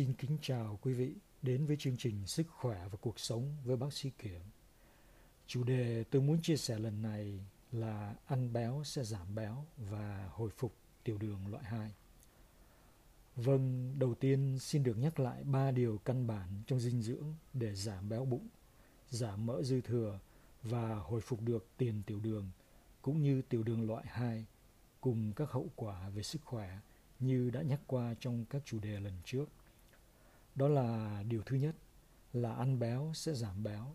Xin kính chào quý vị đến với chương trình Sức khỏe và cuộc sống với bác sĩ Kiểm. Chủ đề tôi muốn chia sẻ lần này là ăn béo sẽ giảm béo và hồi phục tiểu đường loại 2. Vâng, đầu tiên xin được nhắc lại ba điều căn bản trong dinh dưỡng để giảm béo bụng, giảm mỡ dư thừa và hồi phục được tiền tiểu đường cũng như tiểu đường loại 2 cùng các hậu quả về sức khỏe như đã nhắc qua trong các chủ đề lần trước. Đó là điều thứ nhất là ăn béo sẽ giảm béo,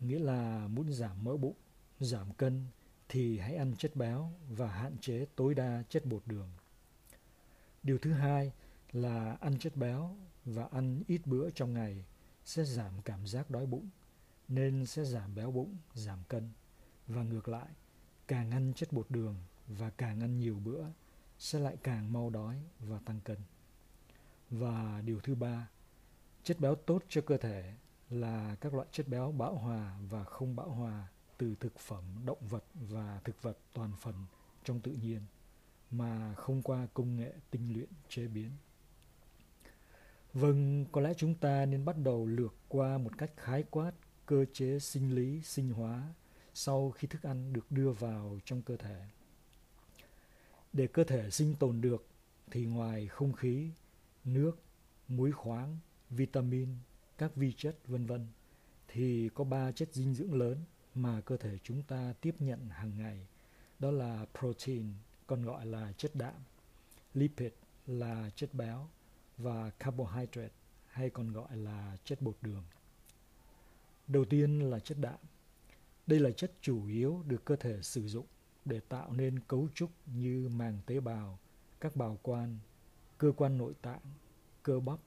nghĩa là muốn giảm mỡ bụng, giảm cân thì hãy ăn chất béo và hạn chế tối đa chất bột đường. Điều thứ hai là ăn chất béo và ăn ít bữa trong ngày sẽ giảm cảm giác đói bụng, nên sẽ giảm béo bụng, giảm cân. Và ngược lại, càng ăn chất bột đường và càng ăn nhiều bữa sẽ lại càng mau đói và tăng cân. Và điều thứ ba, chất béo tốt cho cơ thể là các loại chất béo bão hòa và không bão hòa từ thực phẩm động vật và thực vật toàn phần trong tự nhiên mà không qua công nghệ tinh luyện chế biến. Vâng, có lẽ chúng ta nên bắt đầu lược qua một cách khái quát cơ chế sinh lý, sinh hóa sau khi thức ăn được đưa vào trong cơ thể. Để cơ thể sinh tồn được thì ngoài không khí, nước, muối khoáng, vitamin, các vi chất vân vân thì có ba chất dinh dưỡng lớn mà cơ thể chúng ta tiếp nhận hàng ngày. Đó là protein, còn gọi là chất đạm, lipid là chất béo và carbohydrate hay còn gọi là chất bột đường. Đầu tiên là chất đạm. Đây là chất chủ yếu được cơ thể sử dụng để tạo nên cấu trúc như màng tế bào, các bào quan, cơ quan nội tạng, cơ bắp,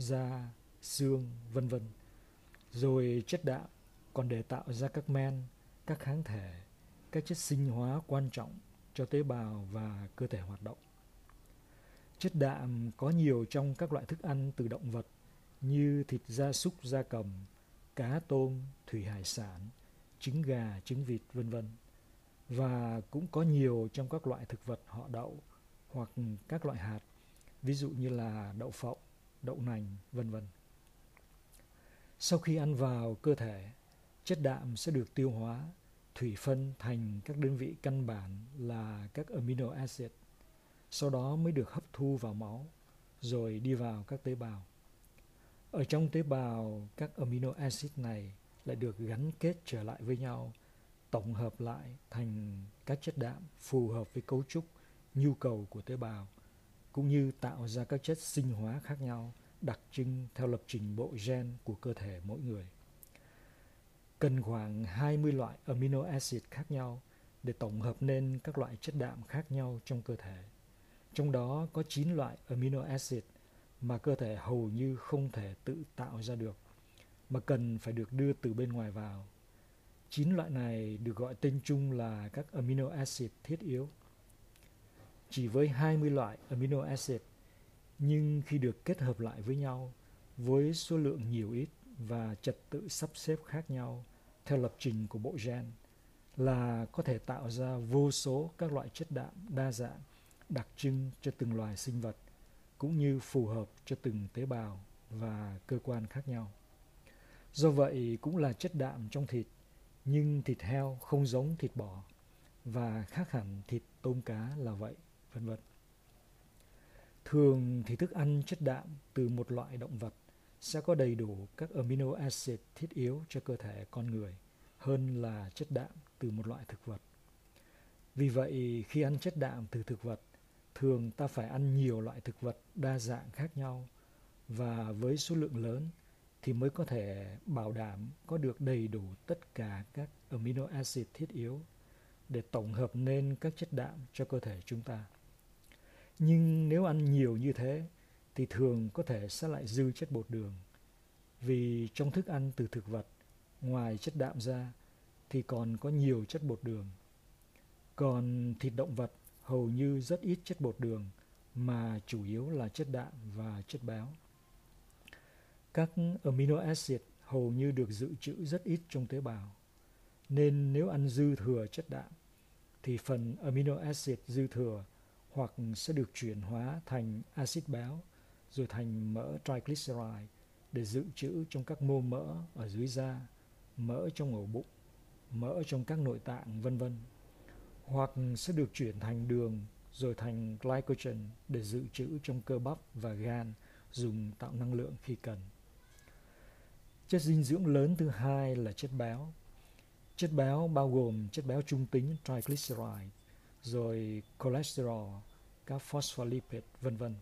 da, xương, vân vân. Rồi chất đạm còn để tạo ra các men, các kháng thể, các chất sinh hóa quan trọng cho tế bào và cơ thể hoạt động. Chất đạm có nhiều trong các loại thức ăn từ động vật như thịt gia súc, gia cầm, cá tôm, thủy hải sản, trứng gà, trứng vịt, vân vân. Và cũng có nhiều trong các loại thực vật họ đậu hoặc các loại hạt, ví dụ như là đậu phộng, đậu nành, vân vân. Sau khi ăn vào cơ thể, chất đạm sẽ được tiêu hóa, thủy phân thành các đơn vị căn bản là các amino acid, sau đó mới được hấp thu vào máu, rồi đi vào các tế bào. Ở trong tế bào, các amino acid này lại được gắn kết trở lại với nhau, tổng hợp lại thành các chất đạm phù hợp với cấu trúc, nhu cầu của tế bào, cũng như tạo ra các chất sinh hóa khác nhau đặc trưng theo lập trình bộ gen của cơ thể mỗi người. Cần khoảng 20 loại amino acid khác nhau để tổng hợp nên các loại chất đạm khác nhau trong cơ thể. Trong đó có 9 loại amino acid mà cơ thể hầu như không thể tự tạo ra được, mà cần phải được đưa từ bên ngoài vào. 9 loại này được gọi tên chung là các amino acid thiết yếu. Chỉ với 20 loại amino acid nhưng khi được kết hợp lại với nhau với số lượng nhiều ít và trật tự sắp xếp khác nhau theo lập trình của bộ gen là có thể tạo ra vô số các loại chất đạm đa dạng đặc trưng cho từng loài sinh vật cũng như phù hợp cho từng tế bào và cơ quan khác nhau. Do vậy cũng là chất đạm trong thịt, nhưng thịt heo không giống thịt bò và khác hẳn thịt tôm cá là vậy, vân vân. Thường thì thức ăn chất đạm từ một loại động vật sẽ có đầy đủ các amino acid thiết yếu cho cơ thể con người hơn là chất đạm từ một loại thực vật. Vì vậy, khi ăn chất đạm từ thực vật, thường ta phải ăn nhiều loại thực vật đa dạng khác nhau và với số lượng lớn thì mới có thể bảo đảm có được đầy đủ tất cả các amino acid thiết yếu để tổng hợp nên các chất đạm cho cơ thể chúng ta. Nhưng nếu ăn nhiều như thế thì thường có thể sẽ lại dư chất bột đường. Vì trong thức ăn từ thực vật, ngoài chất đạm ra thì còn có nhiều chất bột đường. Còn thịt động vật hầu như rất ít chất bột đường mà chủ yếu là chất đạm và chất béo. Các amino acid hầu như được dự trữ rất ít trong tế bào. Nên nếu ăn dư thừa chất đạm thì phần amino acid dư thừa hoặc sẽ được chuyển hóa thành axit béo rồi thành mỡ triglyceride để dự trữ trong các mô mỡ ở dưới da, mỡ trong ổ bụng, mỡ trong các nội tạng vân vân. Hoặc sẽ được chuyển thành đường rồi thành glycogen để dự trữ trong cơ bắp và gan dùng tạo năng lượng khi cần. Chất dinh dưỡng lớn thứ hai là chất béo. Chất béo bao gồm chất béo trung tính triglyceride, rồi cholesterol, các phospholipid, vân vân.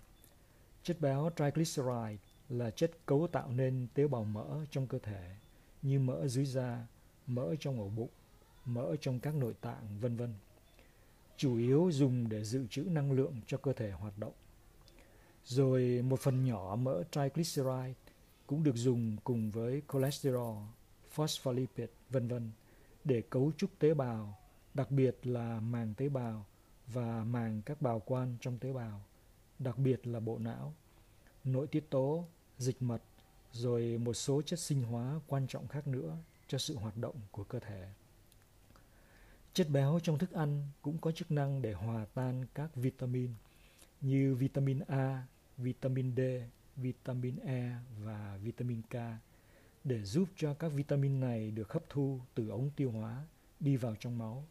Chất béo triglyceride là chất cấu tạo nên tế bào mỡ trong cơ thể như mỡ dưới da, mỡ trong ổ bụng, mỡ trong các nội tạng, vân vân. Chủ yếu dùng để dự trữ năng lượng cho cơ thể hoạt động. Rồi một phần nhỏ mỡ triglyceride cũng được dùng cùng với cholesterol, phospholipid, vân vân để cấu trúc tế bào, đặc biệt là màng tế bào và màng các bào quan trong tế bào, đặc biệt là bộ não, nội tiết tố, dịch mật, rồi một số chất sinh hóa quan trọng khác nữa cho sự hoạt động của cơ thể. Chất béo trong thức ăn cũng có chức năng để hòa tan các vitamin như vitamin A, vitamin D, vitamin E và vitamin K để giúp cho các vitamin này được hấp thu từ ống tiêu hóa đi vào trong máu,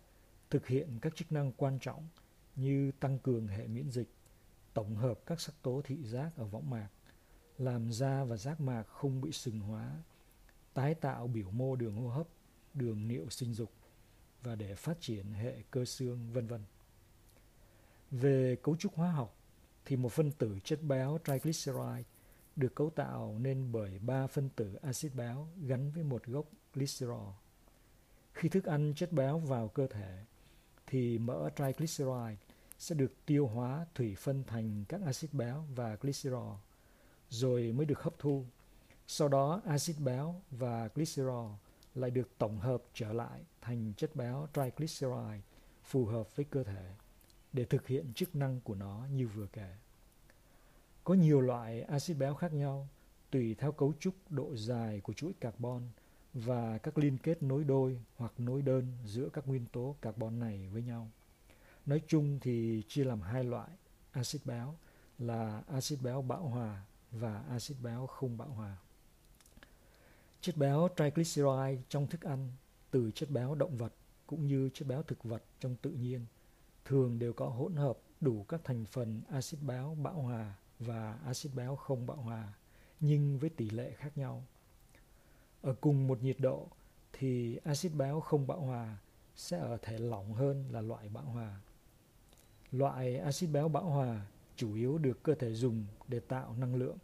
thực hiện các chức năng quan trọng như tăng cường hệ miễn dịch, tổng hợp các sắc tố thị giác ở võng mạc, làm da và giác mạc không bị sừng hóa, tái tạo biểu mô đường hô hấp, đường niệu sinh dục và để phát triển hệ cơ xương vân vân. Về cấu trúc hóa học thì một phân tử chất béo triglyceride được cấu tạo nên bởi ba phân tử axit béo gắn với một gốc glycerol. Khi thức ăn chất béo vào cơ thể thì mỡ triglyceride sẽ được tiêu hóa thủy phân thành các axit béo và glycerol, rồi mới được hấp thu. Sau đó, axit béo và glycerol lại được tổng hợp trở lại thành chất béo triglyceride phù hợp với cơ thể để thực hiện chức năng của nó như vừa kể. Có nhiều loại axit béo khác nhau tùy theo cấu trúc độ dài của chuỗi carbon và các liên kết nối đôi hoặc nối đơn giữa các nguyên tố carbon này với nhau. Nói chung thì chia làm hai loại, axit béo là axit béo bão hòa và axit béo không bão hòa. Chất béo triglyceride trong thức ăn từ chất béo động vật cũng như chất béo thực vật trong tự nhiên thường đều có hỗn hợp đủ các thành phần axit béo bão hòa và axit béo không bão hòa, nhưng với tỷ lệ khác nhau. Ở cùng một nhiệt độ thì axit béo không bão hòa sẽ ở thể lỏng hơn là loại bão hòa. Loại axit béo bão hòa chủ yếu được cơ thể dùng để tạo năng lượng,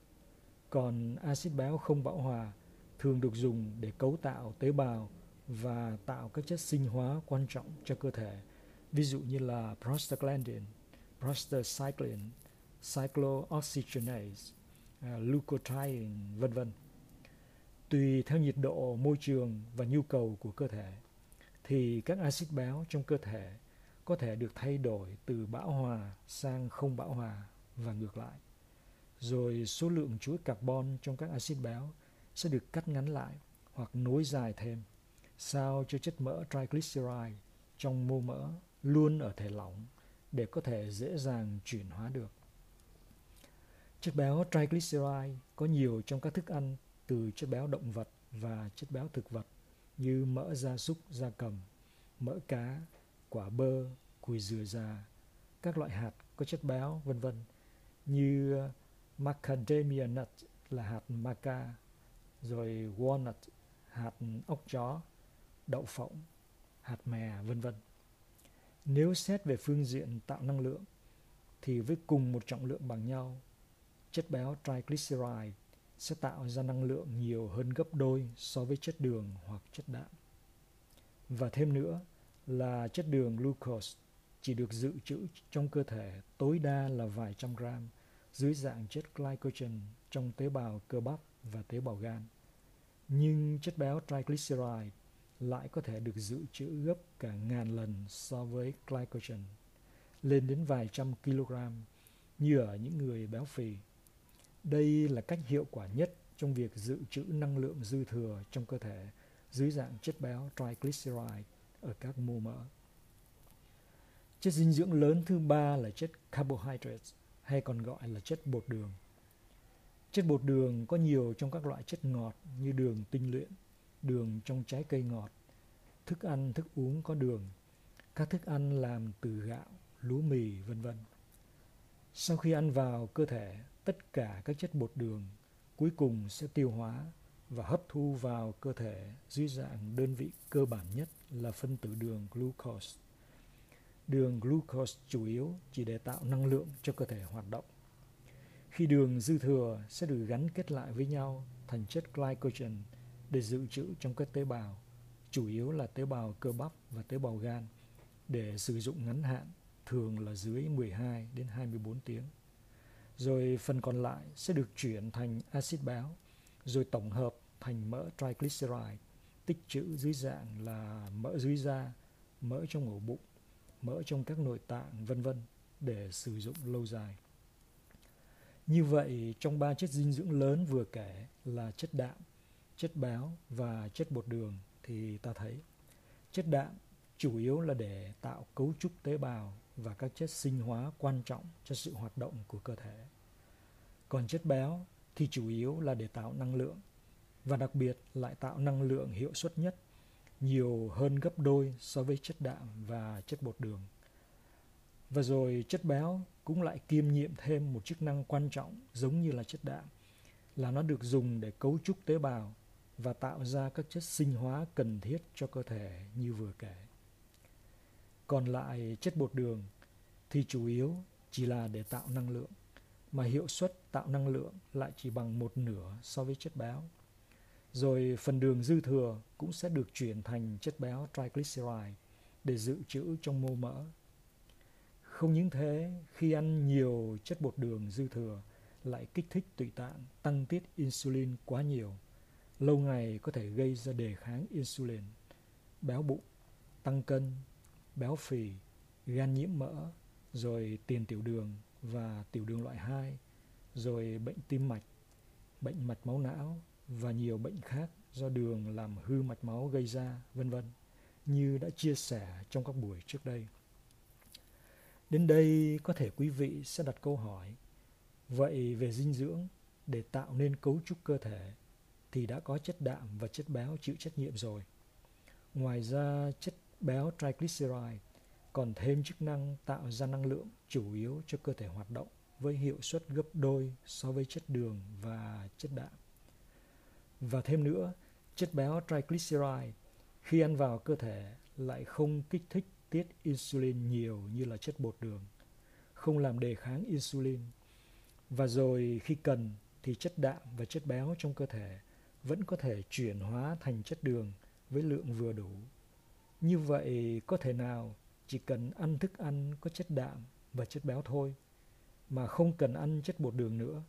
còn axit béo không bão hòa thường được dùng để cấu tạo tế bào và tạo các chất sinh hóa quan trọng cho cơ thể, ví dụ như là prostaglandin, prostacyclin, cyclooxygenase, uh, leukotriene, vân vân. Tùy theo nhiệt độ môi trường và nhu cầu của cơ thể, thì các axit béo trong cơ thể có thể được thay đổi từ bão hòa sang không bão hòa và ngược lại. Rồi số lượng chuỗi carbon trong các axit béo sẽ được cắt ngắn lại hoặc nối dài thêm sao cho chất mỡ triglyceride trong mô mỡ luôn ở thể lỏng để có thể dễ dàng chuyển hóa được. Chất béo triglyceride có nhiều trong các thức ăn từ chất béo động vật và chất béo thực vật như mỡ gia súc, gia cầm, mỡ cá, quả bơ, cùi dừa già, các loại hạt có chất béo, vân vân như macadamia nut là hạt maca, rồi walnut, hạt ốc chó, đậu phộng, hạt mè, vân vân. Nếu xét về phương diện tạo năng lượng thì với cùng một trọng lượng bằng nhau chất béo triglyceride sẽ tạo ra năng lượng nhiều hơn gấp đôi so với chất đường hoặc chất đạm. Và thêm nữa là chất đường glucose chỉ được dự trữ trong cơ thể tối đa là vài trăm gram dưới dạng chất glycogen trong tế bào cơ bắp và tế bào gan. Nhưng chất béo triglyceride lại có thể được dự trữ gấp cả ngàn lần so với glycogen, lên đến vài trăm kg như ở những người béo phì. Đây là cách hiệu quả nhất trong việc dự trữ năng lượng dư thừa trong cơ thể dưới dạng chất béo triglyceride ở các mô mỡ. Chất dinh dưỡng lớn thứ ba là chất carbohydrates hay còn gọi là chất bột đường. Chất bột đường có nhiều trong các loại chất ngọt như đường tinh luyện, đường trong trái cây ngọt, thức ăn, thức uống có đường, các thức ăn làm từ gạo, lúa mì, vân vân. Sau khi ăn vào cơ thể, tất cả các chất bột đường cuối cùng sẽ tiêu hóa và hấp thu vào cơ thể dưới dạng đơn vị cơ bản nhất là phân tử đường glucose. Đường glucose chủ yếu chỉ để tạo năng lượng cho cơ thể hoạt động. Khi đường dư thừa sẽ được gắn kết lại với nhau thành chất glycogen để dự trữ trong các tế bào, chủ yếu là tế bào cơ bắp và tế bào gan để sử dụng ngắn hạn, thường là dưới 12 đến 24 tiếng. Rồi phần còn lại sẽ được chuyển thành axit béo, rồi tổng hợp thành mỡ triglyceride tích trữ dưới dạng là mỡ dưới da, mỡ trong ổ bụng, mỡ trong các nội tạng vân vân để sử dụng lâu dài. Như vậy, trong ba chất dinh dưỡng lớn vừa kể là chất đạm, chất béo và chất bột đường thì ta thấy chất đạm chủ yếu là để tạo cấu trúc tế bào và các chất sinh hóa quan trọng cho sự hoạt động của cơ thể. Còn chất béo thì chủ yếu là để tạo năng lượng và đặc biệt lại tạo năng lượng hiệu suất nhất, nhiều hơn gấp đôi so với chất đạm và chất bột đường. Và rồi chất béo cũng lại kiêm nhiệm thêm một chức năng quan trọng giống như là chất đạm, là nó được dùng để cấu trúc tế bào và tạo ra các chất sinh hóa cần thiết cho cơ thể như vừa kể. Còn lại chất bột đường thì chủ yếu chỉ là để tạo năng lượng, mà hiệu suất tạo năng lượng lại chỉ bằng một nửa so với chất béo. Rồi phần đường dư thừa cũng sẽ được chuyển thành chất béo triglyceride để dự trữ trong mô mỡ. Không những thế, khi ăn nhiều chất bột đường dư thừa lại kích thích tụy tạng tăng tiết insulin quá nhiều. Lâu ngày có thể gây ra đề kháng insulin, béo bụng, tăng cân, béo phì, gan nhiễm mỡ, rồi tiền tiểu đường và tiểu đường loại 2, rồi bệnh tim mạch, bệnh mạch máu não và nhiều bệnh khác do đường làm hư mạch máu gây ra, vân vân, như đã chia sẻ trong các buổi trước đây. Đến đây có thể quý vị sẽ đặt câu hỏi, vậy về dinh dưỡng để tạo nên cấu trúc cơ thể thì đã có chất đạm và chất béo chịu trách nhiệm rồi. Ngoài ra chất béo triglyceride còn thêm chức năng tạo ra năng lượng chủ yếu cho cơ thể hoạt động với hiệu suất gấp đôi so với chất đường và chất đạm. Và thêm nữa, chất béo triglyceride khi ăn vào cơ thể lại không kích thích tiết insulin nhiều như là chất bột đường, không làm đề kháng insulin. Và rồi khi cần thì chất đạm và chất béo trong cơ thể vẫn có thể chuyển hóa thành chất đường với lượng vừa đủ. Như vậy có thể nào chỉ cần ăn thức ăn có chất đạm và chất béo thôi mà không cần ăn chất bột đường nữa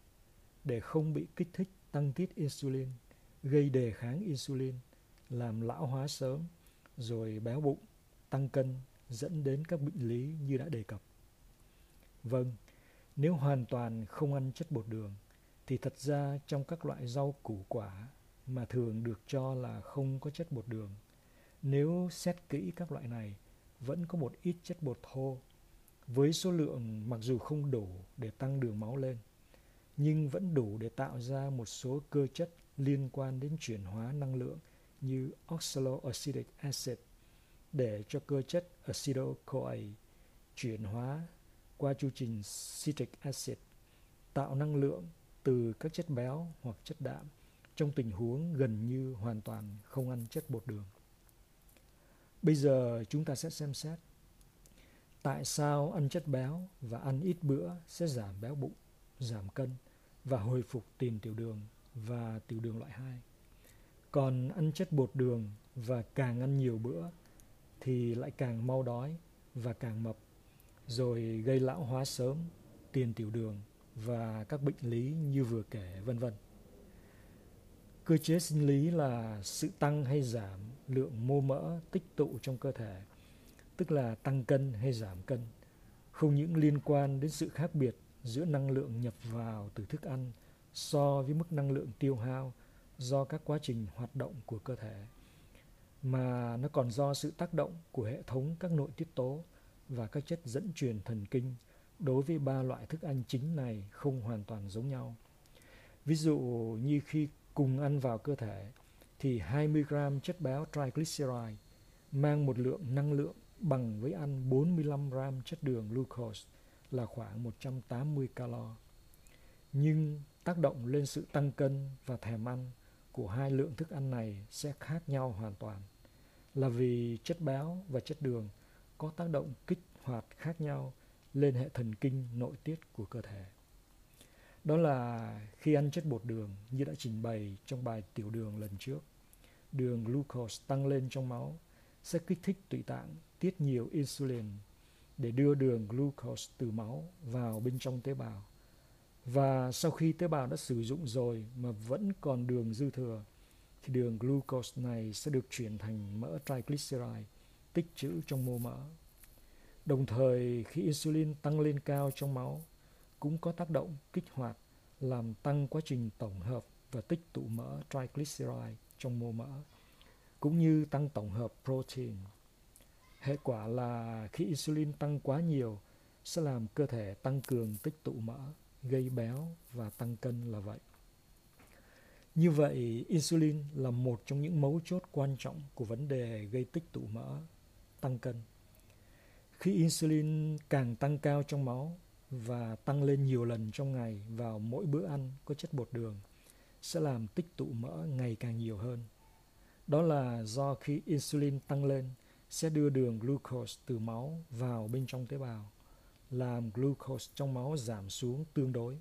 để không bị kích thích tăng tiết insulin gây đề kháng insulin, làm lão hóa sớm, rồi béo bụng, tăng cân, dẫn đến các bệnh lý như đã đề cập. Vâng, nếu hoàn toàn không ăn chất bột đường, thì thật ra trong các loại rau củ quả mà thường được cho là không có chất bột đường, nếu xét kỹ các loại này, vẫn có một ít chất bột thô, với số lượng mặc dù không đủ để tăng đường máu lên, nhưng vẫn đủ để tạo ra một số cơ chất liên quan đến chuyển hóa năng lượng như oxaloacetic acid để cho cơ chất acetyl-CoA chuyển hóa qua chu trình citric acid tạo năng lượng từ các chất béo hoặc chất đạm trong tình huống gần như hoàn toàn không ăn chất bột đường. Bây giờ chúng ta sẽ xem xét tại sao ăn chất béo và ăn ít bữa sẽ giảm béo bụng, giảm cân và hồi phục tiền tiểu đường và tiểu đường loại 2. Còn ăn chất bột đường và càng ăn nhiều bữa thì lại càng mau đói và càng mập, rồi gây lão hóa sớm, tiền tiểu đường và các bệnh lý như vừa kể vân vân. Cơ chế sinh lý là sự tăng hay giảm lượng mô mỡ tích tụ trong cơ thể, tức là tăng cân hay giảm cân, không những liên quan đến sự khác biệt giữa năng lượng nhập vào từ thức ăn so với mức năng lượng tiêu hao do các quá trình hoạt động của cơ thể mà nó còn do sự tác động của hệ thống các nội tiết tố và các chất dẫn truyền thần kinh đối với ba loại thức ăn chính này không hoàn toàn giống nhau. Ví dụ như khi cùng ăn vào cơ thể thì 20 gram chất béo triglyceride mang một lượng năng lượng bằng với ăn 45 gram chất đường glucose là khoảng 180 calo. Nhưng tác động lên sự tăng cân và thèm ăn của hai lượng thức ăn này sẽ khác nhau hoàn toàn là vì chất béo và chất đường có tác động kích hoạt khác nhau lên hệ thần kinh nội tiết của cơ thể. Đó là khi ăn chất bột đường như đã trình bày trong bài tiểu đường lần trước, đường glucose tăng lên trong máu sẽ kích thích tụy tạng tiết nhiều insulin để đưa đường glucose từ máu vào bên trong tế bào. Và sau khi tế bào đã sử dụng rồi mà vẫn còn đường dư thừa, thì đường glucose này sẽ được chuyển thành mỡ triglyceride tích trữ trong mô mỡ. Đồng thời khi insulin tăng lên cao trong máu cũng có tác động kích hoạt làm tăng quá trình tổng hợp và tích tụ mỡ triglyceride trong mô mỡ cũng như tăng tổng hợp protein. Hệ quả là khi insulin tăng quá nhiều sẽ làm cơ thể tăng cường tích tụ mỡ, gây béo và tăng cân là vậy. Như vậy, insulin là một trong những mấu chốt quan trọng của vấn đề gây tích tụ mỡ, tăng cân. Khi insulin càng tăng cao trong máu và tăng lên nhiều lần trong ngày vào mỗi bữa ăn có chất bột đường sẽ làm tích tụ mỡ ngày càng nhiều hơn. Đó là do khi insulin tăng lên sẽ đưa đường glucose từ máu vào bên trong tế bào, làm glucose trong máu giảm xuống tương đối,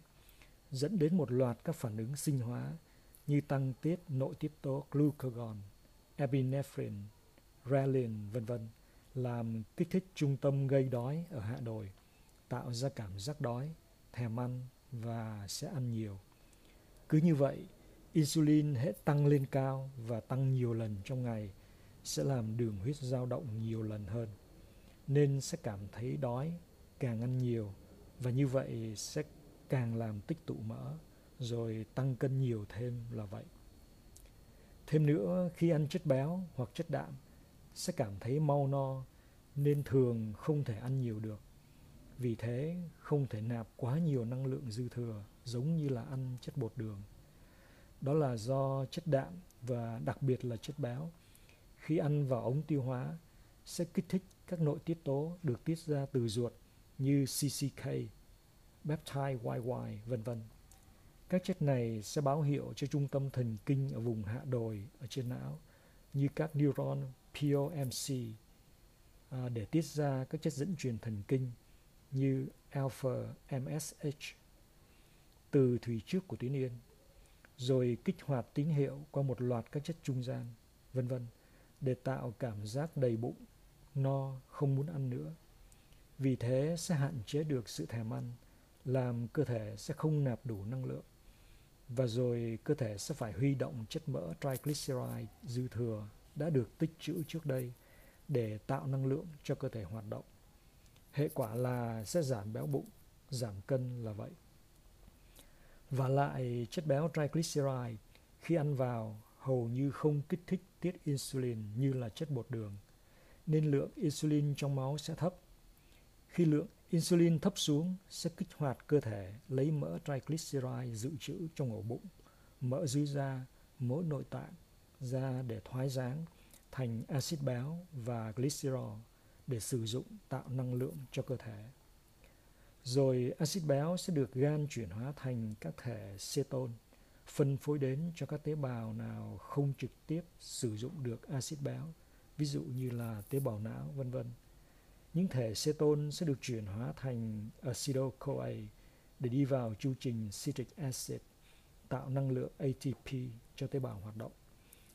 dẫn đến một loạt các phản ứng sinh hóa như tăng tiết nội tiết tố glucagon, epinephrine, ghrelin, vân vân, làm kích thích trung tâm gây đói ở hạ đồi, tạo ra cảm giác đói, thèm ăn và sẽ ăn nhiều. Cứ như vậy, insulin hệ tăng lên cao và tăng nhiều lần trong ngày sẽ làm đường huyết dao động nhiều lần hơn, nên sẽ cảm thấy đói, càng ăn nhiều và như vậy sẽ càng làm tích tụ mỡ rồi tăng cân nhiều thêm là vậy. Thêm nữa, khi ăn chất béo hoặc chất đạm sẽ cảm thấy mau no nên thường không thể ăn nhiều được. Vì thế, không thể nạp quá nhiều năng lượng dư thừa giống như là ăn chất bột đường. Đó là do chất đạm và đặc biệt là chất béo khi ăn vào ống tiêu hóa sẽ kích thích các nội tiết tố được tiết ra từ ruột như CCK, peptide YY, vân vân. Các chất này sẽ báo hiệu cho trung tâm thần kinh ở vùng hạ đồi ở trên não như các neuron POMC à, để tiết ra các chất dẫn truyền thần kinh như alpha MSH từ thủy trước của tuyến yên rồi kích hoạt tín hiệu qua một loạt các chất trung gian vân vân để tạo cảm giác đầy bụng no không muốn ăn nữa vì thế sẽ hạn chế được sự thèm ăn làm cơ thể sẽ không nạp đủ năng lượng và rồi cơ thể sẽ phải huy động chất mỡ triglyceride dư thừa đã được tích trữ trước đây để tạo năng lượng cho cơ thể hoạt động. Hệ quả là sẽ giảm béo bụng, giảm cân là vậy. Và lại chất béo triglyceride khi ăn vào hầu như không kích thích tiết insulin như là chất bột đường, nên lượng insulin trong máu sẽ thấp. Khi lượng Insulin thấp xuống sẽ kích hoạt cơ thể lấy mỡ triglyceride dự trữ trong ổ bụng, mỡ dưới da, mỡ nội tạng ra để thoái dáng thành axit béo và glycerol để sử dụng tạo năng lượng cho cơ thể. Rồi axit béo sẽ được gan chuyển hóa thành các thể ceton, phân phối đến cho các tế bào nào không trực tiếp sử dụng được axit béo, ví dụ như là tế bào não, vân vân những thể ceton sẽ được chuyển hóa thành acetyl-CoA để đi vào chu trình citric acid tạo năng lượng ATP cho tế bào hoạt động.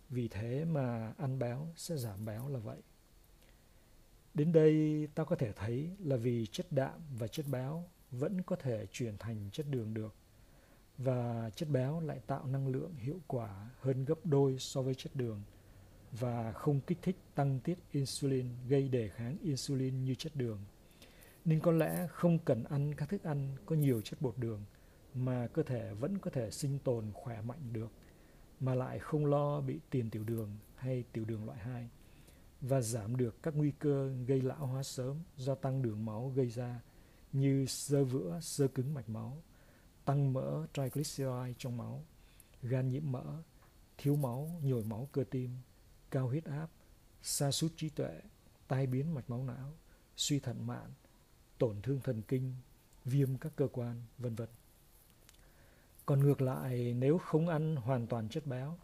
Vì thế mà ăn béo sẽ giảm béo là vậy. Đến đây ta có thể thấy là vì chất đạm và chất béo vẫn có thể chuyển thành chất đường được và chất béo lại tạo năng lượng hiệu quả hơn gấp đôi so với chất đường và không kích thích tăng tiết insulin gây đề kháng insulin như chất đường. Nên có lẽ không cần ăn các thức ăn có nhiều chất bột đường mà cơ thể vẫn có thể sinh tồn khỏe mạnh được, mà lại không lo bị tiền tiểu đường hay tiểu đường loại 2 và giảm được các nguy cơ gây lão hóa sớm do tăng đường máu gây ra như sơ vữa, sơ cứng mạch máu, tăng mỡ triglyceride trong máu, gan nhiễm mỡ, thiếu máu, nhồi máu cơ tim, cao huyết áp, sa sút trí tuệ, tai biến mạch máu não, suy thận mạn, tổn thương thần kinh, viêm các cơ quan, vân vân. Còn ngược lại, nếu không ăn hoàn toàn chất béo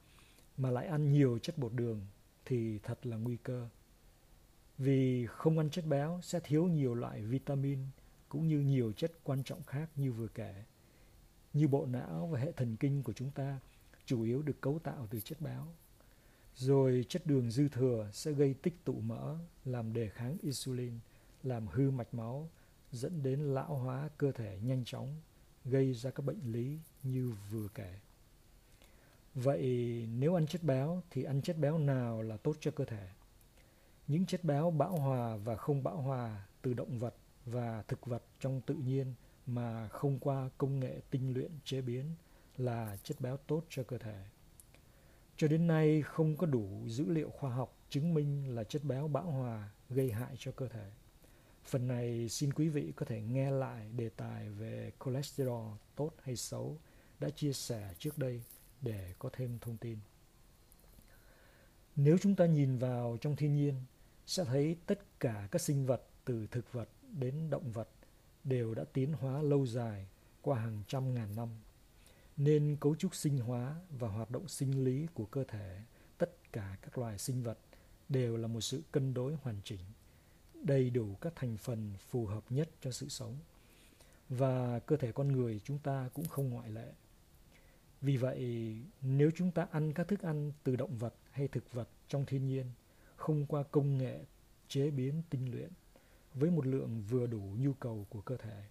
mà lại ăn nhiều chất bột đường thì thật là nguy cơ. Vì không ăn chất béo sẽ thiếu nhiều loại vitamin cũng như nhiều chất quan trọng khác như vừa kể. Như bộ não và hệ thần kinh của chúng ta chủ yếu được cấu tạo từ chất béo. Rồi chất đường dư thừa sẽ gây tích tụ mỡ, làm đề kháng insulin, làm hư mạch máu, dẫn đến lão hóa cơ thể nhanh chóng, gây ra các bệnh lý như vừa kể. Vậy nếu ăn chất béo thì ăn chất béo nào là tốt cho cơ thể? Những chất béo bão hòa và không bão hòa, từ động vật và thực vật trong tự nhiên mà không qua công nghệ tinh luyện chế biến là chất béo tốt cho cơ thể. Cho đến nay không có đủ dữ liệu khoa học chứng minh là chất béo bão hòa gây hại cho cơ thể. Phần này xin quý vị có thể nghe lại đề tài về cholesterol tốt hay xấu đã chia sẻ trước đây để có thêm thông tin. Nếu chúng ta nhìn vào trong thiên nhiên sẽ thấy tất cả các sinh vật từ thực vật đến động vật đều đã tiến hóa lâu dài qua hàng trăm ngàn năm. Nên cấu trúc sinh hóa và hoạt động sinh lý của cơ thể tất cả các loài sinh vật đều là một sự cân đối hoàn chỉnh, đầy đủ các thành phần phù hợp nhất cho sự sống. Và cơ thể con người chúng ta cũng không ngoại lệ. Vì vậy, nếu chúng ta ăn các thức ăn từ động vật hay thực vật trong thiên nhiên, không qua công nghệ chế biến tinh luyện, với một lượng vừa đủ nhu cầu của cơ thể,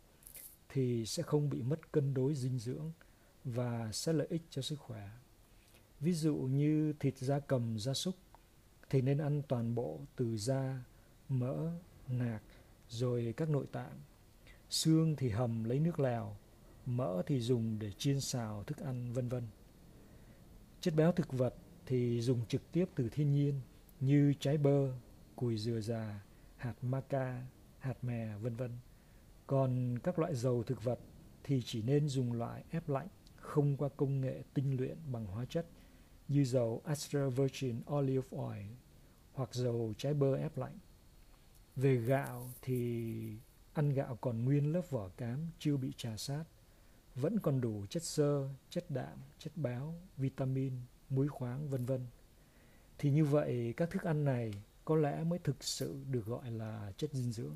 thì sẽ không bị mất cân đối dinh dưỡng và sẽ lợi ích cho sức khỏe. Ví dụ như thịt da cầm, da súc thì nên ăn toàn bộ từ da, mỡ, nạc rồi các nội tạng. Xương thì hầm lấy nước lèo, mỡ thì dùng để chiên xào thức ăn vân vân. Chất béo thực vật thì dùng trực tiếp từ thiên nhiên như trái bơ, cùi dừa già, hạt maca, hạt mè vân vân. Còn các loại dầu thực vật thì chỉ nên dùng loại ép lạnh không qua công nghệ tinh luyện bằng hóa chất như dầu extra virgin olive oil hoặc dầu trái bơ ép lạnh. Về gạo thì ăn gạo còn nguyên lớp vỏ cám chưa bị trà sát vẫn còn đủ chất xơ, chất đạm, chất béo, vitamin, muối khoáng vân vân. Thì như vậy các thức ăn này có lẽ mới thực sự được gọi là chất dinh dưỡng.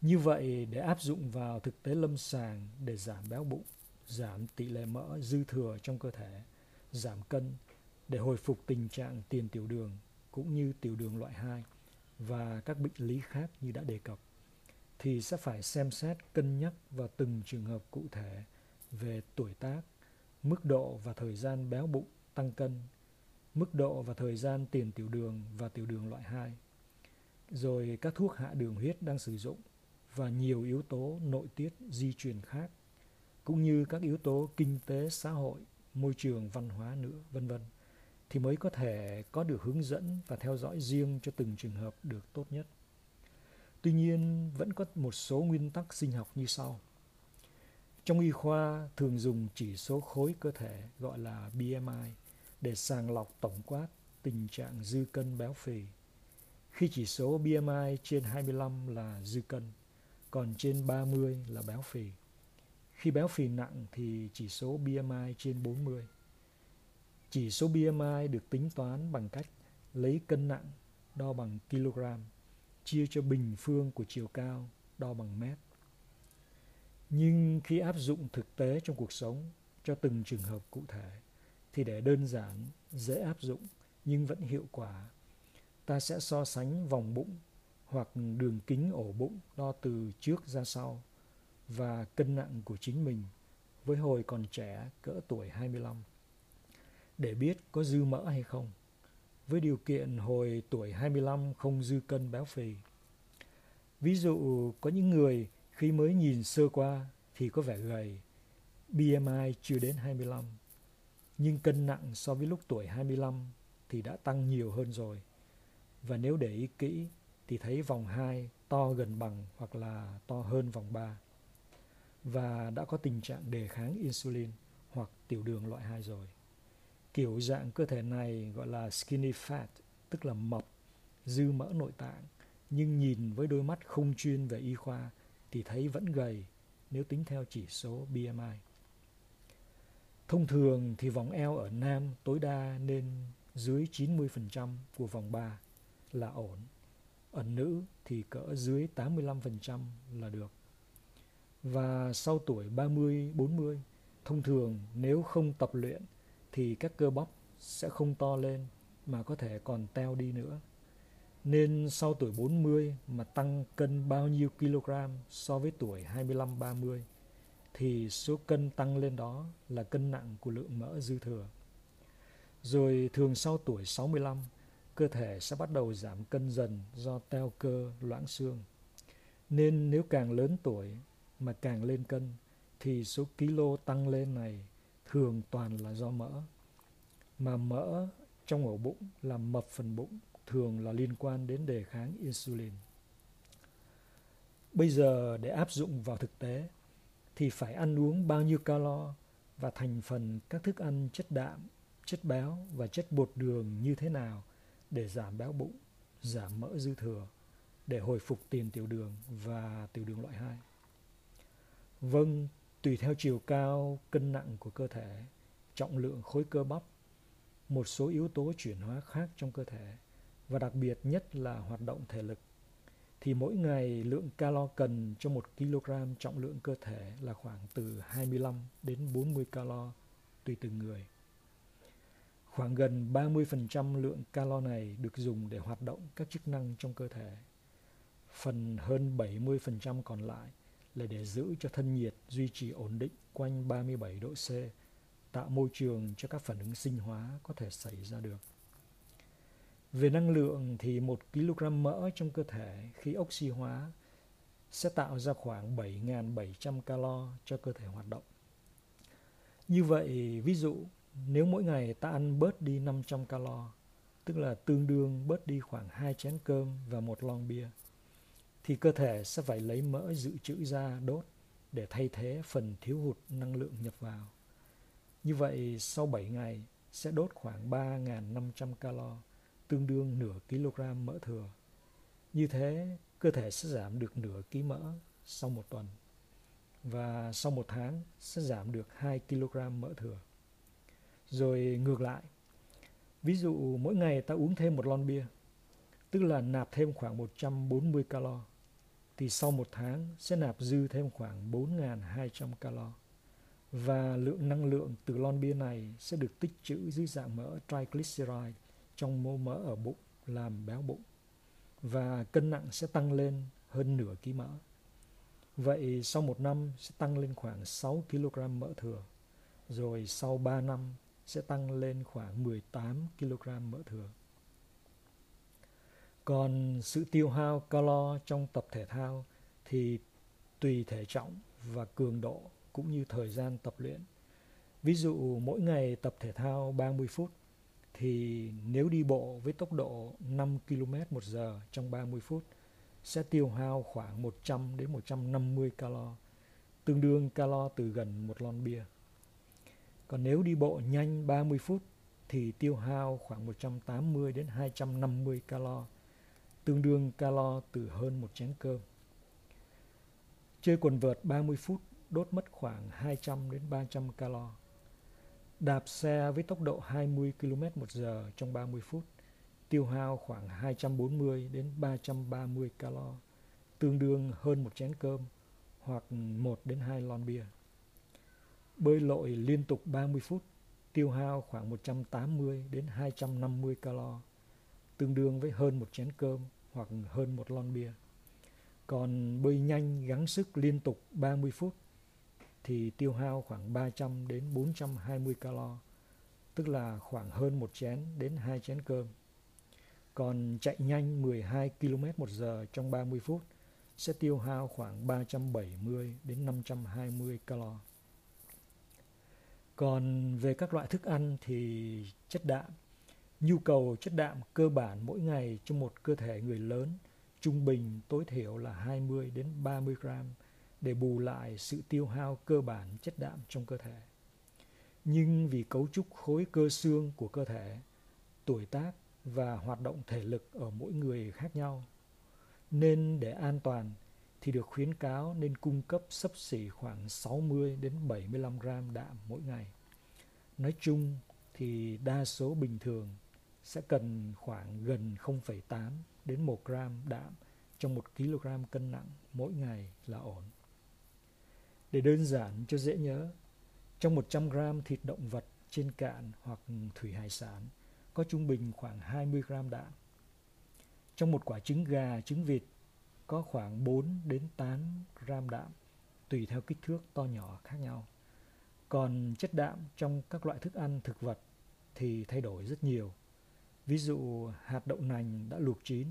Như vậy để áp dụng vào thực tế lâm sàng để giảm béo bụng, giảm tỷ lệ mỡ dư thừa trong cơ thể, giảm cân để hồi phục tình trạng tiền tiểu đường cũng như tiểu đường loại 2 và các bệnh lý khác như đã đề cập thì sẽ phải xem xét cân nhắc vào từng trường hợp cụ thể về tuổi tác, mức độ và thời gian béo bụng, tăng cân, mức độ và thời gian tiền tiểu đường và tiểu đường loại 2, rồi các thuốc hạ đường huyết đang sử dụng và nhiều yếu tố nội tiết di truyền khác, cũng như các yếu tố kinh tế xã hội, môi trường văn hóa nữa, vân vân thì mới có thể có được hướng dẫn và theo dõi riêng cho từng trường hợp được tốt nhất. Tuy nhiên, vẫn có một số nguyên tắc sinh học như sau. Trong y khoa thường dùng chỉ số khối cơ thể gọi là BMI để sàng lọc tổng quát tình trạng dư cân béo phì. Khi chỉ số BMI trên 25 là dư cân, còn trên 30 là béo phì. Khi béo phì nặng thì chỉ số BMI trên 40. Chỉ số BMI được tính toán bằng cách lấy cân nặng đo bằng kg chia cho bình phương của chiều cao đo bằng mét. Nhưng khi áp dụng thực tế trong cuộc sống cho từng trường hợp cụ thể thì để đơn giản, dễ áp dụng nhưng vẫn hiệu quả, ta sẽ so sánh vòng bụng hoặc đường kính ổ bụng đo từ trước ra sau và cân nặng của chính mình với hồi còn trẻ cỡ tuổi 25 để biết có dư mỡ hay không với điều kiện hồi tuổi 25 không dư cân béo phì. Ví dụ có những người khi mới nhìn sơ qua thì có vẻ gầy, BMI chưa đến 25, nhưng cân nặng so với lúc tuổi 25 thì đã tăng nhiều hơn rồi. Và nếu để ý kỹ thì thấy vòng 2 to gần bằng hoặc là to hơn vòng 3. và đã có tình trạng đề kháng insulin hoặc tiểu đường loại 2 rồi. Kiểu dạng cơ thể này gọi là skinny fat, tức là mập, dư mỡ nội tạng, nhưng nhìn với đôi mắt không chuyên về y khoa thì thấy vẫn gầy nếu tính theo chỉ số BMI. Thông thường thì vòng eo ở nam tối đa nên dưới 90% của vòng 3 là ổn. Ở nữ thì cỡ dưới 85% là được. Và sau tuổi 30, 40, thông thường nếu không tập luyện thì các cơ bắp sẽ không to lên mà có thể còn teo đi nữa. Nên sau tuổi 40 mà tăng cân bao nhiêu kg so với tuổi 25-30 thì số cân tăng lên đó là cân nặng của lượng mỡ dư thừa. Rồi thường sau tuổi 65, cơ thể sẽ bắt đầu giảm cân dần do teo cơ, loãng xương. Nên nếu càng lớn tuổi mà càng lên cân thì số kilo tăng lên này thường toàn là do mỡ. Mà mỡ trong ổ bụng làm mập phần bụng thường là liên quan đến đề kháng insulin. Bây giờ để áp dụng vào thực tế thì phải ăn uống bao nhiêu calo và thành phần các thức ăn chất đạm, chất béo và chất bột đường như thế nào để giảm béo bụng, giảm mỡ dư thừa, để hồi phục tiền tiểu đường và tiểu đường loại 2. Vâng, tùy theo chiều cao, cân nặng của cơ thể, trọng lượng khối cơ bắp, một số yếu tố chuyển hóa khác trong cơ thể và đặc biệt nhất là hoạt động thể lực thì mỗi ngày lượng calo cần cho 1 kg trọng lượng cơ thể là khoảng từ 25 đến 40 calo tùy từng người. Khoảng gần 30% lượng calo này được dùng để hoạt động các chức năng trong cơ thể. Phần hơn 70% còn lại là để giữ cho thân nhiệt duy trì ổn định quanh 37 độ C, tạo môi trường cho các phản ứng sinh hóa có thể xảy ra được. Về năng lượng thì 1 kg mỡ trong cơ thể khi oxy hóa sẽ tạo ra khoảng 7.700 calo cho cơ thể hoạt động. Như vậy, ví dụ nếu mỗi ngày ta ăn bớt đi 500 calo, tức là tương đương bớt đi khoảng 2 chén cơm và một lon bia, thì cơ thể sẽ phải lấy mỡ dự trữ ra đốt để thay thế phần thiếu hụt năng lượng nhập vào. Như vậy, sau 7 ngày sẽ đốt khoảng 3.500 calo tương đương nửa kg mỡ thừa. Như thế, cơ thể sẽ giảm được nửa ký mỡ sau một tuần và sau một tháng sẽ giảm được 2 kg mỡ thừa. Rồi ngược lại, ví dụ mỗi ngày ta uống thêm một lon bia, tức là nạp thêm khoảng 140 calo, thì sau một tháng sẽ nạp dư thêm khoảng 4.200 calo. Và lượng năng lượng từ lon bia này sẽ được tích trữ dưới dạng mỡ triglyceride trong mô mỡ ở bụng làm béo bụng và cân nặng sẽ tăng lên hơn nửa ký mỡ. Vậy sau một năm sẽ tăng lên khoảng 6 kg mỡ thừa, rồi sau 3 năm sẽ tăng lên khoảng 18 kg mỡ thừa. Còn sự tiêu hao calo trong tập thể thao thì tùy thể trọng và cường độ cũng như thời gian tập luyện. Ví dụ mỗi ngày tập thể thao 30 phút thì nếu đi bộ với tốc độ 5 km một giờ trong 30 phút sẽ tiêu hao khoảng 100 đến 150 calo, tương đương calo từ gần một lon bia. Còn nếu đi bộ nhanh 30 phút thì tiêu hao khoảng 180 đến 250 calo, tương đương calo từ hơn một chén cơm. Chơi quần vợt 30 phút đốt mất khoảng 200 đến 300 calo Đạp xe với tốc độ 20 km một giờ trong 30 phút, tiêu hao khoảng 240 đến 330 calo, tương đương hơn một chén cơm hoặc 1 đến 2 lon bia. Bơi lội liên tục 30 phút, tiêu hao khoảng 180 đến 250 calo, tương đương với hơn một chén cơm hoặc hơn một lon bia. Còn bơi nhanh gắng sức liên tục 30 phút, thì tiêu hao khoảng 300 đến 420 calo, tức là khoảng hơn một chén đến hai chén cơm. Còn chạy nhanh 12 km một giờ trong 30 phút sẽ tiêu hao khoảng 370 đến 520 calo. Còn về các loại thức ăn thì chất đạm, nhu cầu chất đạm cơ bản mỗi ngày trong một cơ thể người lớn trung bình tối thiểu là 20 đến 30 gram để bù lại sự tiêu hao cơ bản chất đạm trong cơ thể. Nhưng vì cấu trúc khối cơ xương của cơ thể, tuổi tác và hoạt động thể lực ở mỗi người khác nhau, nên để an toàn thì được khuyến cáo nên cung cấp sấp xỉ khoảng 60 đến 75 gram đạm mỗi ngày. Nói chung thì đa số bình thường sẽ cần khoảng gần 0,8 đến 1 gram đạm trong 1 kg cân nặng mỗi ngày là ổn. Để đơn giản cho dễ nhớ, trong 100 gram thịt động vật trên cạn hoặc thủy hải sản có trung bình khoảng 20 gram đạm. Trong một quả trứng gà, trứng vịt có khoảng 4 đến 8 gram đạm tùy theo kích thước to nhỏ khác nhau. Còn chất đạm trong các loại thức ăn thực vật thì thay đổi rất nhiều. Ví dụ hạt đậu nành đã luộc chín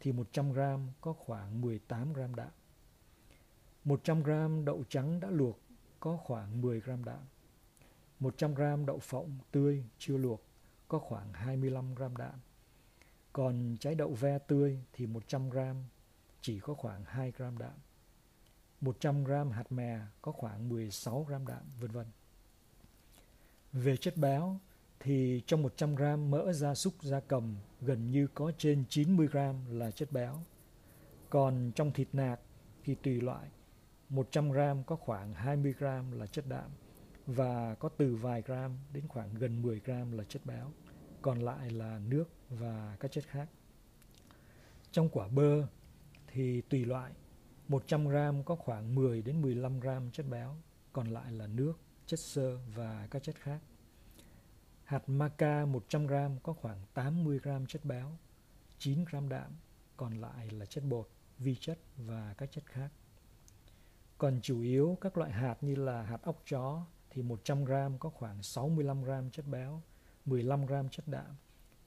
thì 100 g có khoảng 18 g đạm. 100 g đậu trắng đã luộc có khoảng 10 g đạm. 100 g đậu phộng tươi chưa luộc có khoảng 25 g đạm. Còn trái đậu ve tươi thì 100 g chỉ có khoảng 2 g đạm. 100 g hạt mè có khoảng 16 g đạm, vân vân. Về chất béo thì trong 100 gram mỡ gia súc gia cầm gần như có trên 90 gram là chất béo. Còn trong thịt nạc thì tùy loại, 100 gram có khoảng 20 gram là chất đạm và có từ vài gram đến khoảng gần 10 gram là chất béo, còn lại là nước và các chất khác. Trong quả bơ thì tùy loại, 100 gram có khoảng 10 đến 15 gram chất béo, còn lại là nước, chất xơ và các chất khác. Hạt maca 100g có khoảng 80g chất béo, 9g đạm, còn lại là chất bột, vi chất và các chất khác. Còn chủ yếu các loại hạt như là hạt óc chó thì 100g có khoảng 65g chất béo, 15g chất đạm,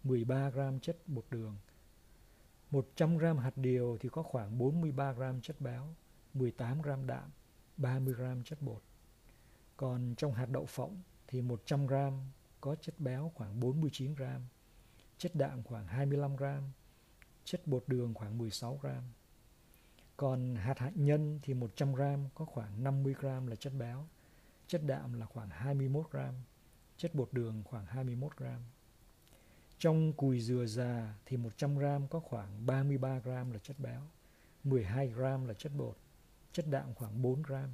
13g chất bột đường. 100g hạt điều thì có khoảng 43g chất béo, 18g đạm, 30g chất bột. Còn trong hạt đậu phộng thì 100g có chất béo khoảng 49 gram, chất đạm khoảng 25 gram, chất bột đường khoảng 16 gram. Còn hạt hạnh nhân thì 100 gram có khoảng 50 gram là chất béo, chất đạm là khoảng 21 gram, chất bột đường khoảng 21 gram. Trong cùi dừa già thì 100 gram có khoảng 33 gram là chất béo, 12 gram là chất bột, chất đạm khoảng 4 gram,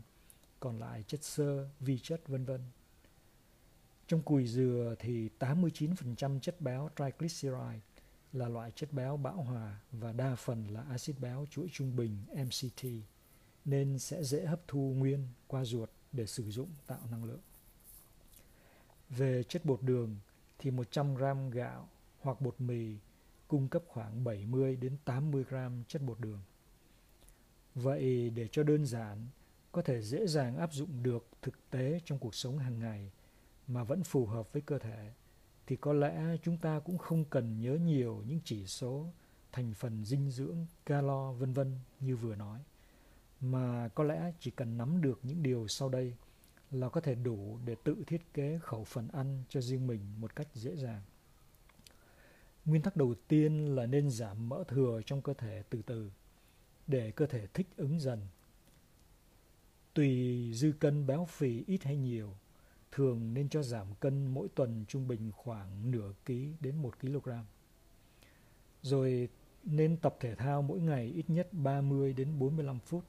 còn lại chất xơ, vi chất vân vân. Trong cùi dừa thì 89% chất béo triglyceride là loại chất béo bão hòa và đa phần là axit béo chuỗi trung bình MCT nên sẽ dễ hấp thu nguyên qua ruột để sử dụng tạo năng lượng. Về chất bột đường thì 100 gram gạo hoặc bột mì cung cấp khoảng 70 đến 80 gram chất bột đường. Vậy để cho đơn giản, có thể dễ dàng áp dụng được thực tế trong cuộc sống hàng ngày mà vẫn phù hợp với cơ thể thì có lẽ chúng ta cũng không cần nhớ nhiều những chỉ số thành phần dinh dưỡng, calo vân vân như vừa nói mà có lẽ chỉ cần nắm được những điều sau đây là có thể đủ để tự thiết kế khẩu phần ăn cho riêng mình một cách dễ dàng. Nguyên tắc đầu tiên là nên giảm mỡ thừa trong cơ thể từ từ để cơ thể thích ứng dần. Tùy dư cân béo phì ít hay nhiều, thường nên cho giảm cân mỗi tuần trung bình khoảng nửa ký đến một kg. Rồi nên tập thể thao mỗi ngày ít nhất 30 đến 45 phút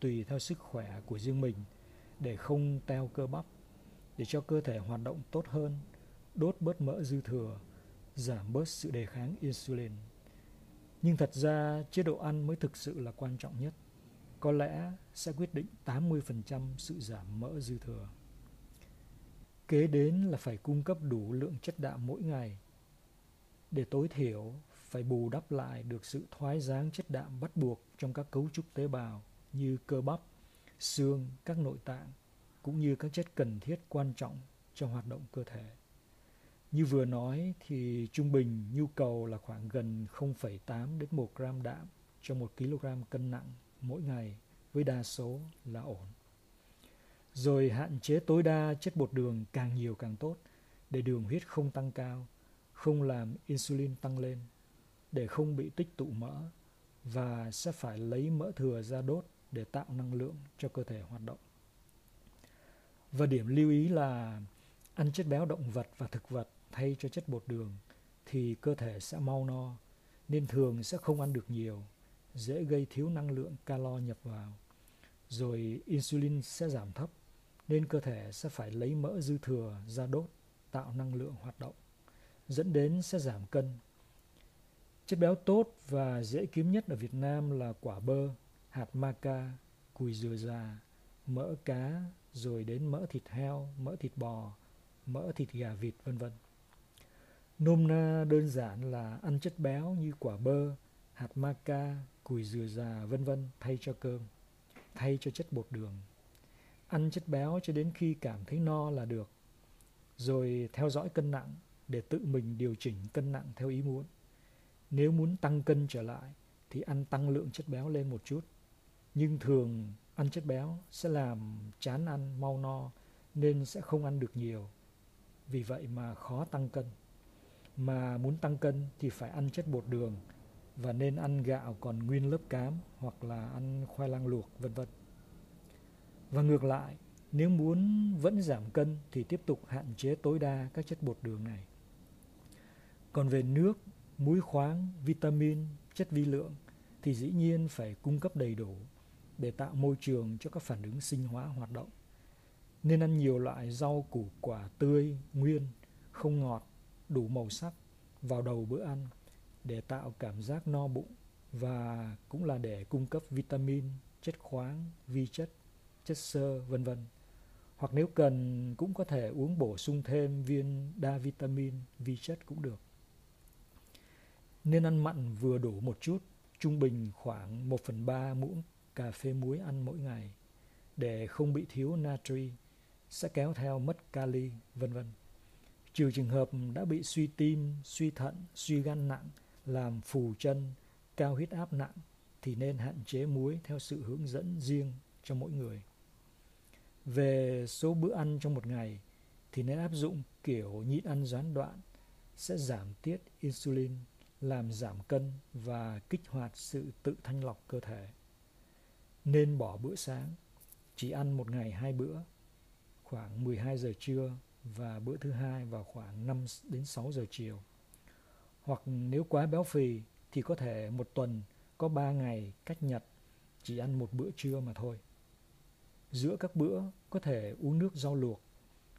tùy theo sức khỏe của riêng mình để không teo cơ bắp, để cho cơ thể hoạt động tốt hơn, đốt bớt mỡ dư thừa, giảm bớt sự đề kháng insulin. Nhưng thật ra chế độ ăn mới thực sự là quan trọng nhất. Có lẽ sẽ quyết định 80% sự giảm mỡ dư thừa. Kế đến là phải cung cấp đủ lượng chất đạm mỗi ngày. Để tối thiểu, phải bù đắp lại được sự thoái dáng chất đạm bắt buộc trong các cấu trúc tế bào như cơ bắp, xương, các nội tạng, cũng như các chất cần thiết quan trọng cho hoạt động cơ thể. Như vừa nói thì trung bình nhu cầu là khoảng gần 0,8 đến 1 gram đạm cho 1 kg cân nặng mỗi ngày với đa số là ổn. Rồi hạn chế tối đa chất bột đường càng nhiều càng tốt để đường huyết không tăng cao, không làm insulin tăng lên, để không bị tích tụ mỡ và sẽ phải lấy mỡ thừa ra đốt để tạo năng lượng cho cơ thể hoạt động. Và điểm lưu ý là ăn chất béo động vật và thực vật thay cho chất bột đường thì cơ thể sẽ mau no nên thường sẽ không ăn được nhiều, dễ gây thiếu năng lượng calo nhập vào. Rồi insulin sẽ giảm thấp nên cơ thể sẽ phải lấy mỡ dư thừa ra đốt tạo năng lượng hoạt động, dẫn đến sẽ giảm cân. Chất béo tốt và dễ kiếm nhất ở Việt Nam là quả bơ, hạt maca, cùi dừa già, mỡ cá, rồi đến mỡ thịt heo, mỡ thịt bò, mỡ thịt gà vịt vân vân. Nôm na đơn giản là ăn chất béo như quả bơ, hạt maca, cùi dừa già vân vân thay cho cơm, thay cho chất bột đường. Ăn chất béo cho đến khi cảm thấy no là được. Rồi theo dõi cân nặng để tự mình điều chỉnh cân nặng theo ý muốn. Nếu muốn tăng cân trở lại thì ăn tăng lượng chất béo lên một chút. Nhưng thường ăn chất béo sẽ làm chán ăn, mau no, nên sẽ không ăn được nhiều. Vì vậy mà khó tăng cân. Mà muốn tăng cân thì phải ăn chất bột đường và nên ăn gạo còn nguyên lớp cám hoặc là ăn khoai lang luộc, vân vân. Và ngược lại, nếu muốn vẫn giảm cân thì tiếp tục hạn chế tối đa các chất bột đường này. Còn về nước, muối khoáng, vitamin, chất vi lượng thì dĩ nhiên phải cung cấp đầy đủ để tạo môi trường cho các phản ứng sinh hóa hoạt động. Nên ăn nhiều loại rau củ quả tươi, nguyên, không ngọt, đủ màu sắc vào đầu bữa ăn để tạo cảm giác no bụng và cũng là để cung cấp vitamin, chất khoáng, vi chất, chất xơ vân vân. Hoặc nếu cần cũng có thể uống bổ sung thêm viên đa vitamin, vi chất cũng được. Nên ăn mặn vừa đủ một chút, trung bình khoảng 1 phần 3 muỗng cà phê muối ăn mỗi ngày để không bị thiếu natri sẽ kéo theo mất kali vân vân. Trừ trường hợp đã bị suy tim, suy thận, suy gan nặng, làm phù chân, cao huyết áp nặng thì nên hạn chế muối theo sự hướng dẫn riêng cho mỗi người. Về số bữa ăn trong một ngày thì nên áp dụng kiểu nhịn ăn gián đoạn sẽ giảm tiết insulin, làm giảm cân và kích hoạt sự tự thanh lọc cơ thể nên bỏ bữa sáng, chỉ ăn một ngày hai bữa, khoảng 12 giờ trưa và bữa thứ hai vào khoảng 5 đến 6 giờ chiều. Hoặc nếu quá béo phì thì có thể một tuần có 3 ngày cách nhật chỉ ăn một bữa trưa mà thôi. Giữa các bữa có thể uống nước rau luộc,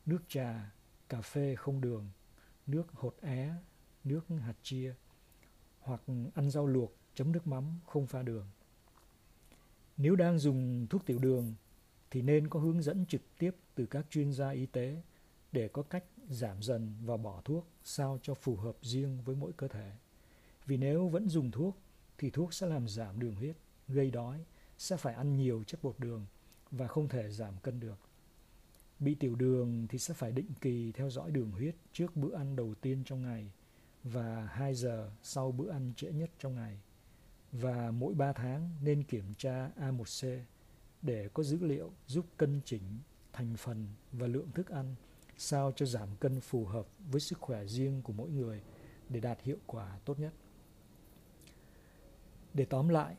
nước trà, cà phê không đường, nước hột é, nước hạt chia hoặc ăn rau luộc chấm nước mắm không pha đường. Nếu đang dùng thuốc tiểu đường thì nên có hướng dẫn trực tiếp từ các chuyên gia y tế để có cách giảm dần và bỏ thuốc sao cho phù hợp riêng với mỗi cơ thể. Vì nếu vẫn dùng thuốc thì thuốc sẽ làm giảm đường huyết, gây đói, sẽ phải ăn nhiều chất bột đường và không thể giảm cân được. Bị tiểu đường thì sẽ phải định kỳ theo dõi đường huyết trước bữa ăn đầu tiên trong ngày và 2 giờ sau bữa ăn trễ nhất trong ngày và mỗi 3 tháng nên kiểm tra A1C để có dữ liệu giúp cân chỉnh thành phần và lượng thức ăn sao cho giảm cân phù hợp với sức khỏe riêng của mỗi người để đạt hiệu quả tốt nhất. Để tóm lại,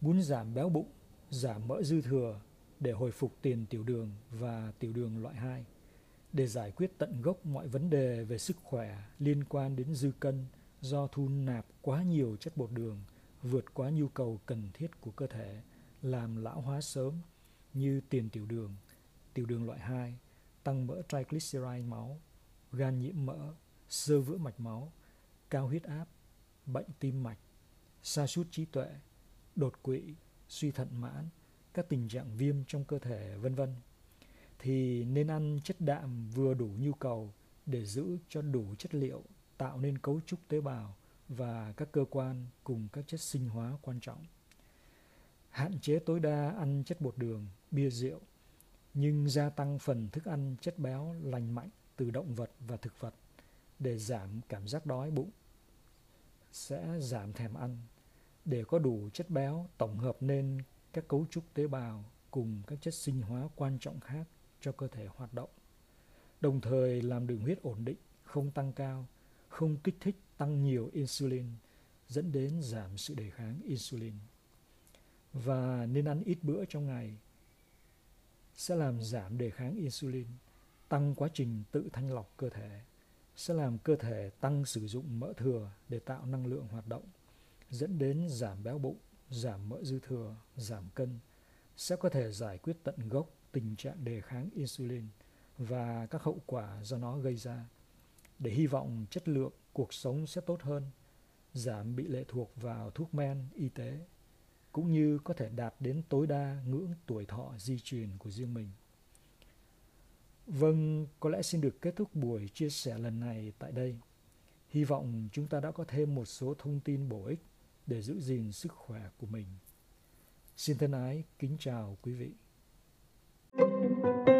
muốn giảm béo bụng, giảm mỡ dư thừa để hồi phục tiền tiểu đường và tiểu đường loại 2, để giải quyết tận gốc mọi vấn đề về sức khỏe liên quan đến dư cân do thu nạp quá nhiều chất bột đường – vượt quá nhu cầu cần thiết của cơ thể, làm lão hóa sớm như tiền tiểu đường, tiểu đường loại 2, tăng mỡ triglyceride máu, gan nhiễm mỡ, sơ vữa mạch máu, cao huyết áp, bệnh tim mạch, sa sút trí tuệ, đột quỵ, suy thận mãn, các tình trạng viêm trong cơ thể vân vân. Thì nên ăn chất đạm vừa đủ nhu cầu để giữ cho đủ chất liệu tạo nên cấu trúc tế bào và các cơ quan cùng các chất sinh hóa quan trọng. Hạn chế tối đa ăn chất bột đường, bia rượu, nhưng gia tăng phần thức ăn chất béo lành mạnh từ động vật và thực vật để giảm cảm giác đói bụng, sẽ giảm thèm ăn. Để có đủ chất béo tổng hợp nên các cấu trúc tế bào cùng các chất sinh hóa quan trọng khác cho cơ thể hoạt động. Đồng thời làm đường huyết ổn định, không tăng cao, không kích thích tăng nhiều insulin dẫn đến giảm sự đề kháng insulin. và nên ăn ít bữa trong ngày sẽ làm giảm đề kháng insulin, tăng quá trình tự thanh lọc cơ thể, sẽ làm cơ thể tăng sử dụng mỡ thừa để tạo năng lượng hoạt động, dẫn đến giảm béo bụng, giảm mỡ dư thừa, giảm cân, sẽ có thể giải quyết tận gốc tình trạng đề kháng insulin và các hậu quả do nó gây ra để hy vọng chất lượng cuộc sống sẽ tốt hơn, giảm bị lệ thuộc vào thuốc men y tế cũng như có thể đạt đến tối đa ngưỡng tuổi thọ di truyền của riêng mình. Vâng, có lẽ xin được kết thúc buổi chia sẻ lần này tại đây. Hy vọng chúng ta đã có thêm một số thông tin bổ ích để giữ gìn sức khỏe của mình. Xin thân ái kính chào quý vị. thank you